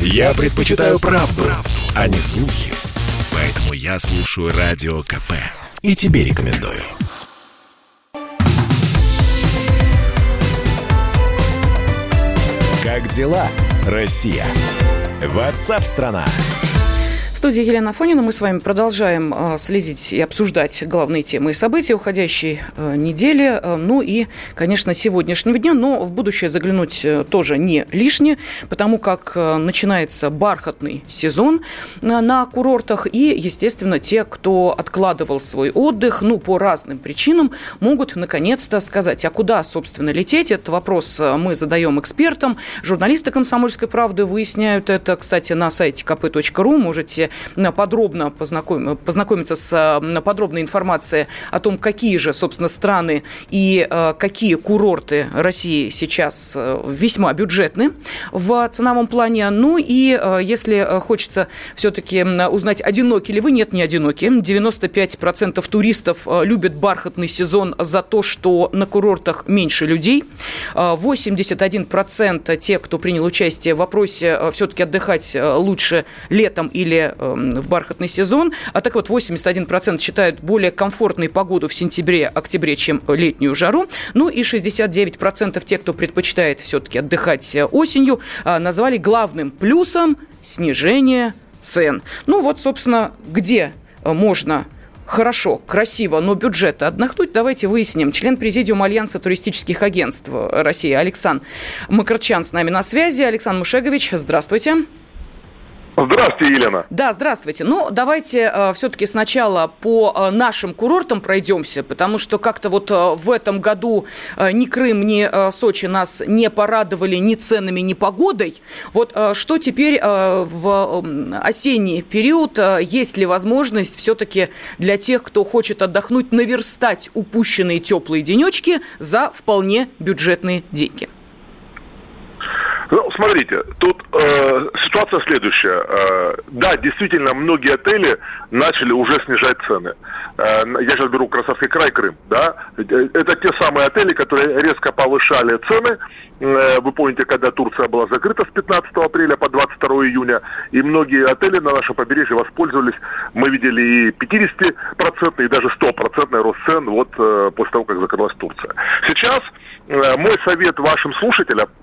Я предпочитаю правду, правду, а не слухи. Поэтому я слушаю Радио КП. И тебе рекомендую. Как дела, Россия? Ватсап-страна! В студии Елена Фонина мы с вами продолжаем э, следить и обсуждать главные темы и события уходящей э, недели, э, ну и, конечно, сегодняшнего дня, но в будущее заглянуть тоже не лишнее, потому как начинается бархатный сезон на курортах, и, естественно, те, кто откладывал свой отдых, ну, по разным причинам, могут наконец-то сказать, а куда, собственно, лететь? Этот вопрос мы задаем экспертам. Журналисты «Комсомольской правды» выясняют это, кстати, на сайте kp.ru. Можете подробно познаком... познакомиться с подробной информацией о том, какие же, собственно, страны и э, какие курорты России сейчас э, весьма бюджетны в ценовом плане. Ну и э, если хочется все-таки узнать, одиноки ли вы, нет, не одиноки. 95% туристов любят бархатный сезон за то, что на курортах меньше людей. 81% тех, кто принял участие в вопросе все-таки отдыхать лучше летом или в бархатный сезон. А так вот, 81% считают более комфортной погоду в сентябре-октябре, чем летнюю жару. Ну и 69% тех, кто предпочитает все-таки отдыхать э, осенью, э, назвали главным плюсом снижение цен. Ну вот, собственно, где э, можно хорошо, красиво, но бюджета отдохнуть, давайте выясним. Член президиума Альянса туристических агентств России Александр Макарчан с нами на связи. Александр Мушегович, здравствуйте. Здравствуйте, Елена. Да, здравствуйте. Ну, давайте э, все-таки сначала по э, нашим курортам пройдемся, потому что как-то вот э, в этом году э, ни Крым, ни э, Сочи нас не порадовали ни ценами, ни погодой. Вот э, что теперь э, в э, осенний период? Э, есть ли возможность все-таки для тех, кто хочет отдохнуть, наверстать упущенные теплые денечки за вполне бюджетные деньги? Смотрите, тут э, ситуация следующая. Э, да, действительно, многие отели начали уже снижать цены. Э, я сейчас беру Красавский край, Крым, да. Это те самые отели, которые резко повышали цены. Э, вы помните, когда Турция была закрыта с 15 апреля по 22 июня, и многие отели на нашем побережье воспользовались. Мы видели и 50% и даже 100% рост цен вот э, после того, как закрылась Турция. Сейчас э, мой совет вашим слушателям –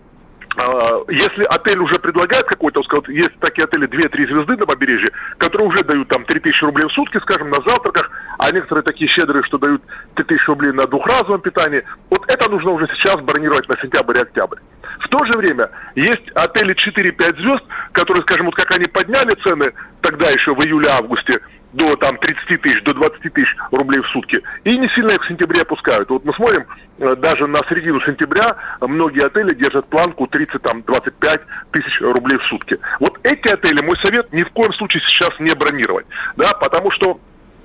если отель уже предлагает какой-то, вот есть такие отели 2-3 звезды на побережье, которые уже дают там 3000 рублей в сутки, скажем, на завтраках, а некоторые такие щедрые, что дают 3000 рублей на двухразовом питании, вот это нужно уже сейчас бронировать на сентябрь и октябрь. В то же время есть отели 4-5 звезд, которые, скажем, вот как они подняли цены тогда еще в июле-августе, до там 30 тысяч, до 20 тысяч рублей в сутки. И не сильно их в сентябре опускают. Вот мы смотрим, э, даже на середину сентября многие отели держат планку 30-25 тысяч рублей в сутки. Вот эти отели, мой совет, ни в коем случае сейчас не бронировать. Да, потому что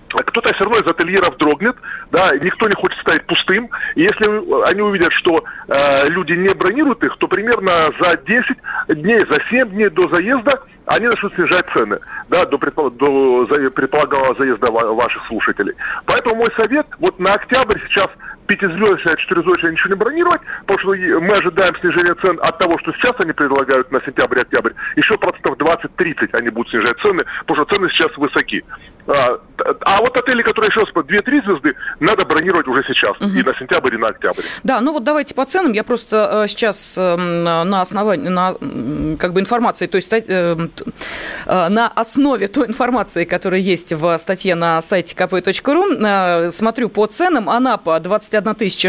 кто-то все равно из ательеров дрогнет, да, никто не хочет стоять пустым. И если они увидят, что э, люди не бронируют их, то примерно за 10 дней, за 7 дней до заезда они начнут снижать цены, да, до, предпол... до предполагаемого заезда ваших слушателей. Поэтому мой совет, вот на октябрь сейчас пятизвездочное, четырехзвездочное ничего не бронировать, потому что мы ожидаем снижения цен от того, что сейчас они предлагают на сентябрь-октябрь. Еще процентов 20-30 они будут снижать цены, потому что цены сейчас высоки. А, а вот отели, которые еще по 2-3 звезды, надо бронировать уже сейчас, угу. и на сентябрь, и на октябрь. Да, ну вот давайте по ценам. Я просто э, сейчас э, на основании, на как бы информации, то есть э, на основе той информации, которая есть в статье на сайте kp.ru, смотрю по ценам. Анапа 21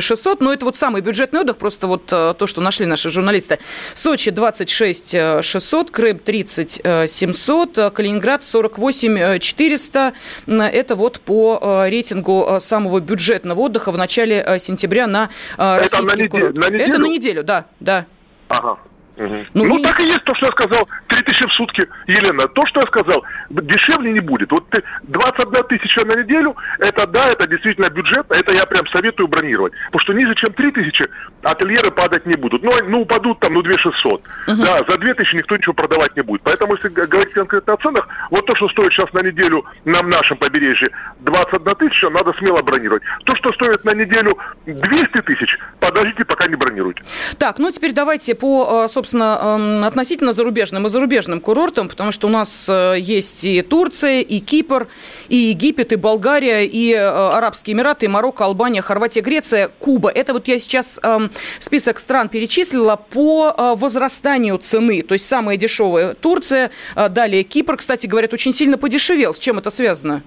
600, но это вот самый бюджетный отдых, просто вот то, что нашли наши журналисты. Сочи 26 600, Крым 30 700, Калининград 48 400, это вот по э, рейтингу э, самого бюджетного отдыха в начале э, сентября на российских курортах. Это на неделю, да, да. Ага. Угу. Ну, ну так и есть то, что я сказал. 3000 в сутки. Елена, то, что я сказал, дешевле не будет. Вот ты 21 тысяча на неделю, это да, это действительно бюджет, это я прям советую бронировать. Потому что ниже, чем 3000, ательеры падать не будут. Ну, ну упадут там, ну, 2600. Uh-huh. Да, за 2000 никто ничего продавать не будет. Поэтому, если говорить конкретно о ценах, вот то, что стоит сейчас на неделю на нашем побережье 21 тысяча, надо смело бронировать. То, что стоит на неделю 200 тысяч, подождите, пока не бронируйте. Так, ну теперь давайте по, э, собственно, эм, относительно зарубежным и зарубежным курортам, потому что у нас э, есть и Турция, и Кипр, и Египет, и Болгария, и э, Арабские Эмираты, и Марокко, Албания, Хорватия, Греция, Куба. Это вот я сейчас эм, список стран перечислила по возрастанию цены. То есть самая дешевая Турция, далее Кипр, кстати, говорят, очень сильно подешевел. С чем это связано?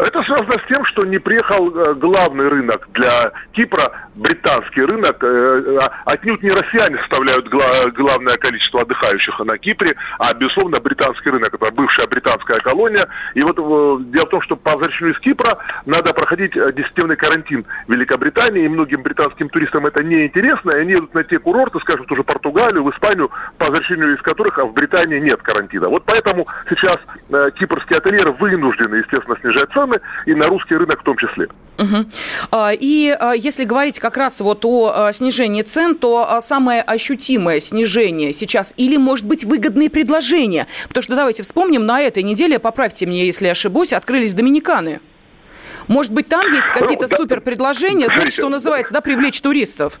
Это связано с тем, что не приехал э, главный рынок для Кипра, британский рынок. Э, а отнюдь не россияне составляют главное количество отдыхающих на Кипре, а, безусловно, британский рынок. Это бывшая британская колония. И вот э, дело в том, что по возвращению из Кипра надо проходить десятидневный карантин в Великобритании, и многим британским туристам это не интересно, и они едут на те курорты, скажем, тоже Португалию, в Испанию, по возвращению из которых а в Британии нет карантина. Вот поэтому сейчас кипрские ательеры вынуждены, естественно, снижать цены, и на русский рынок в том числе. Угу. И а, если говорить как раз вот о а, снижении цен, то самое ощутимое снижение сейчас или, может быть, выгодные предложения? Потому что давайте вспомним, на этой неделе, поправьте меня, если я ошибусь, открылись доминиканы. Может быть, там есть ну, какие-то супер предложения, знаете, что называется, да, привлечь туристов?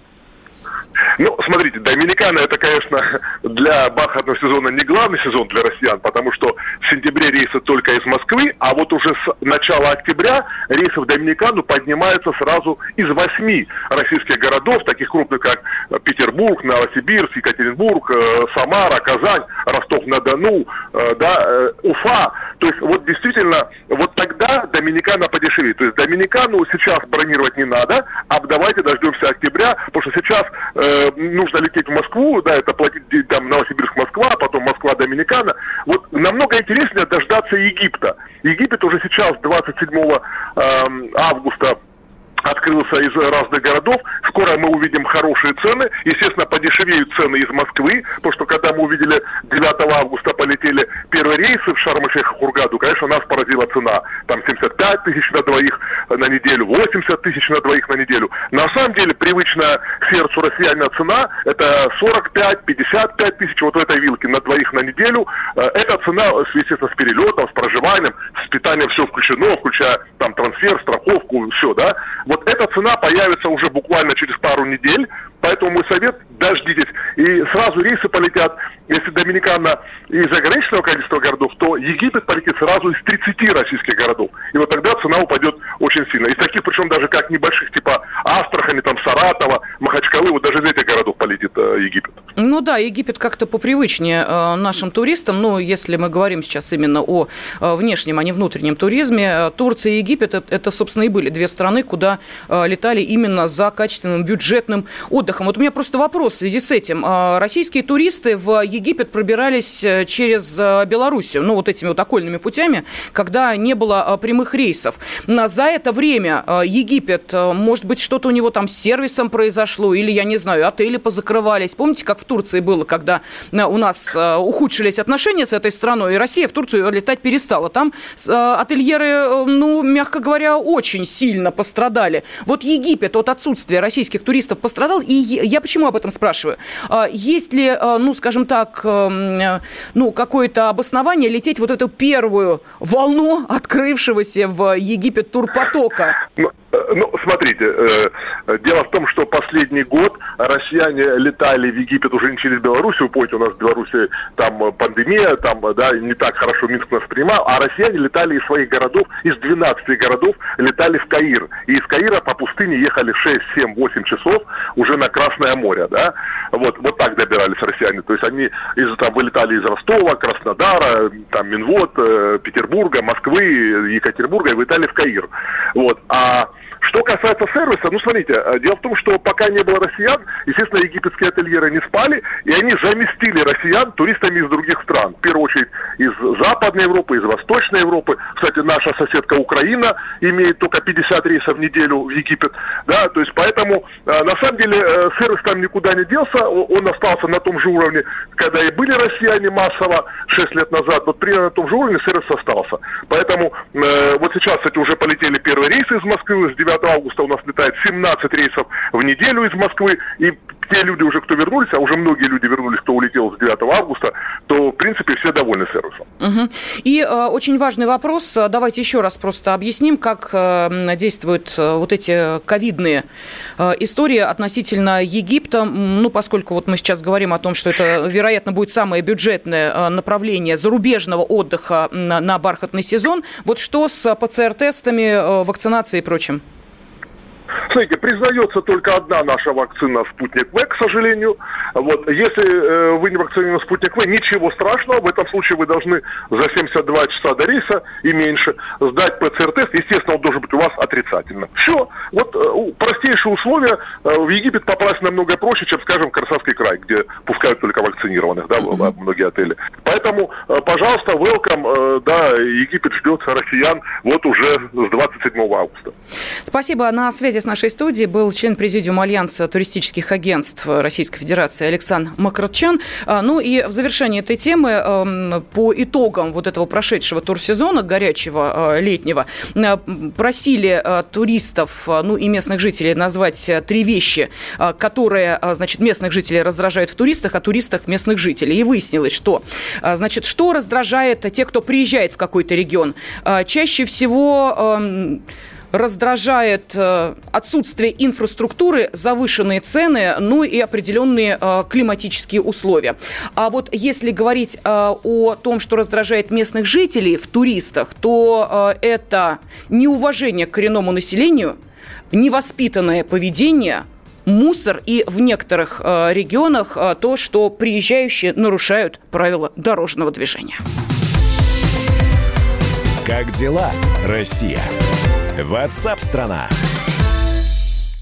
Ну, смотрите, Доминикана это, конечно, для бархатного сезона не главный сезон для россиян, потому что в сентябре рейсы только из Москвы, а вот уже с начала октября рейсы в Доминикану поднимаются сразу из восьми российских городов, таких крупных, как Петербург, Новосибирск, Екатеринбург, э, Самара, Казань, Ростов-на-Дону, э, да, э, Уфа. То есть вот действительно, вот тогда Доминикана подешевеет. То есть Доминикану сейчас бронировать не надо, а давайте дождемся октября, потому что сейчас э, нужно лететь в Москву, да, это платить там Новосибирск-Москва, потом Москва-Доминикана. Вот намного интереснее дождаться Египта. Египет уже сейчас 27 э, августа открылся из разных городов. Скоро мы увидим хорошие цены. Естественно, подешевеют цены из Москвы, потому что когда мы увидели 9 августа полетели первые рейсы в Шарм-Шейх Хургаду, конечно, нас поразила цена. Там 75 тысяч на двоих на неделю, 80 тысяч на двоих на неделю. На самом деле, привычная сердцу россиянина цена – это 45-55 тысяч вот в этой вилке на двоих на неделю. Э, эта цена, естественно, с перелетом, с проживанием, с питанием все включено, включая там трансфер, страховку, все, да. Вот эта цена появится уже буквально через пару недель, поэтому мой совет – дождитесь. И сразу рейсы полетят, если Доминикана из ограниченного количества городов, то Египет полетит сразу из 30 российских городов. И вот тогда цена упадет очень сильно. Из таких, причем даже как небольших, типа Астрахани, там Саратова, Махачкалы, вот даже из этих городов полетит э, Египет. Ну да, Египет как-то попривычнее э, нашим туристам, ну, если мы говорим сейчас именно о э, внешнем, а не внутреннем туризме, э, Турция и Египет это, собственно, и были две страны, куда летали именно за качественным бюджетным отдыхом. Вот у меня просто вопрос в связи с этим. Российские туристы в Египет пробирались через Белоруссию, ну, вот этими вот окольными путями, когда не было прямых рейсов. За это время Египет, может быть, что-то у него там с сервисом произошло, или, я не знаю, отели позакрывались. Помните, как в Турции было, когда э, у нас э, ухудшились отношения с этой страной, и Россия в Турцию летать перестала. Там ательеры, ну, мягко говоря, очень сильно пострадали. Вот Египет от отсутствия российских туристов пострадал, и я почему об этом спрашиваю? Есть ли, ну, скажем так, ну, какое-то обоснование лететь вот эту первую волну открывшегося в Египет турпотока? Ну, Э, ну, смотрите, э, дело в том, что последний год россияне летали в Египет уже не через Белоруссию, помните, у нас в Беларуси там пандемия, там, да, не так хорошо Минск нас принимал, а россияне летали из своих городов, из 12 городов летали в Каир. И из Каира по пустыне ехали 6, 7, 8 часов уже на Красное море, да. Вот, вот так добирались россияне. То есть они из, там, вылетали из Ростова, Краснодара, там, Минвод, э, Петербурга, Москвы, Екатеринбурга и вылетали в Каир. Вот. А Что касается сервиса, ну смотрите, э, дело в том, что пока не было россиян, естественно, египетские ательеры не спали, и они заместили россиян туристами из других стран. В первую очередь из Западной Европы, из Восточной Европы. Кстати, наша соседка Украина имеет только 50 рейсов в неделю в Египет. Да, то есть поэтому, э, на самом деле, э, сервис там никуда не делся, он остался на том же уровне, когда и были россияне массово 6 лет назад, вот примерно на том же уровне сервис остался. Поэтому вот сейчас, кстати, уже полетели первые рейсы из Москвы, с 9 августа у нас летает 17 рейсов в неделю из Москвы, и те люди уже, кто вернулись, а уже многие люди вернулись, кто улетел с 9 августа, то, в принципе, все довольны сервисом. Угу. И э, очень важный вопрос. Давайте еще раз просто объясним, как э, действуют э, вот эти ковидные э, истории относительно Египта. Ну, поскольку вот мы сейчас говорим о том, что это, вероятно, будет самое бюджетное э, направление зарубежного отдыха на, на бархатный сезон. Вот что с ПЦР-тестами, э, вакцинацией и прочим? Смотрите, признается только одна наша вакцина «Спутник В», к сожалению. Вот, если э, вы не вакцинированы «Спутник В», ничего страшного. В этом случае вы должны за 72 часа до рейса и меньше сдать ПЦР-тест. Естественно, он должен быть у вас отрицательным. Все. Вот э, простейшие условия. Э, в Египет попасть намного проще, чем, скажем, в Красавский край, где пускают только вакцинированных, да, mm-hmm. многие отели. Поэтому, э, пожалуйста, welcome. Э, да, Египет ждет россиян вот уже с 27 августа. Спасибо. На связи с нашей студии был член президиума Альянса туристических агентств Российской Федерации Александр Макарчан. А, ну и в завершении этой темы эм, по итогам вот этого прошедшего турсезона горячего э, летнего э, просили туристов, ну и местных жителей назвать три вещи, которые, значит, местных жителей раздражают в туристах, а туристах местных жителей. И выяснилось, что, значит, что раздражает тех, кто приезжает в какой-то регион. Чаще всего эм, раздражает э, отсутствие инфраструктуры, завышенные цены, ну и определенные э, климатические условия. А вот если говорить э, о том, что раздражает местных жителей в туристах, то это неуважение к коренному населению, невоспитанное поведение, мусор и в некоторых регионах то, что приезжающие нарушают правила дорожного движения. Как дела, Россия? WhatsApp страна.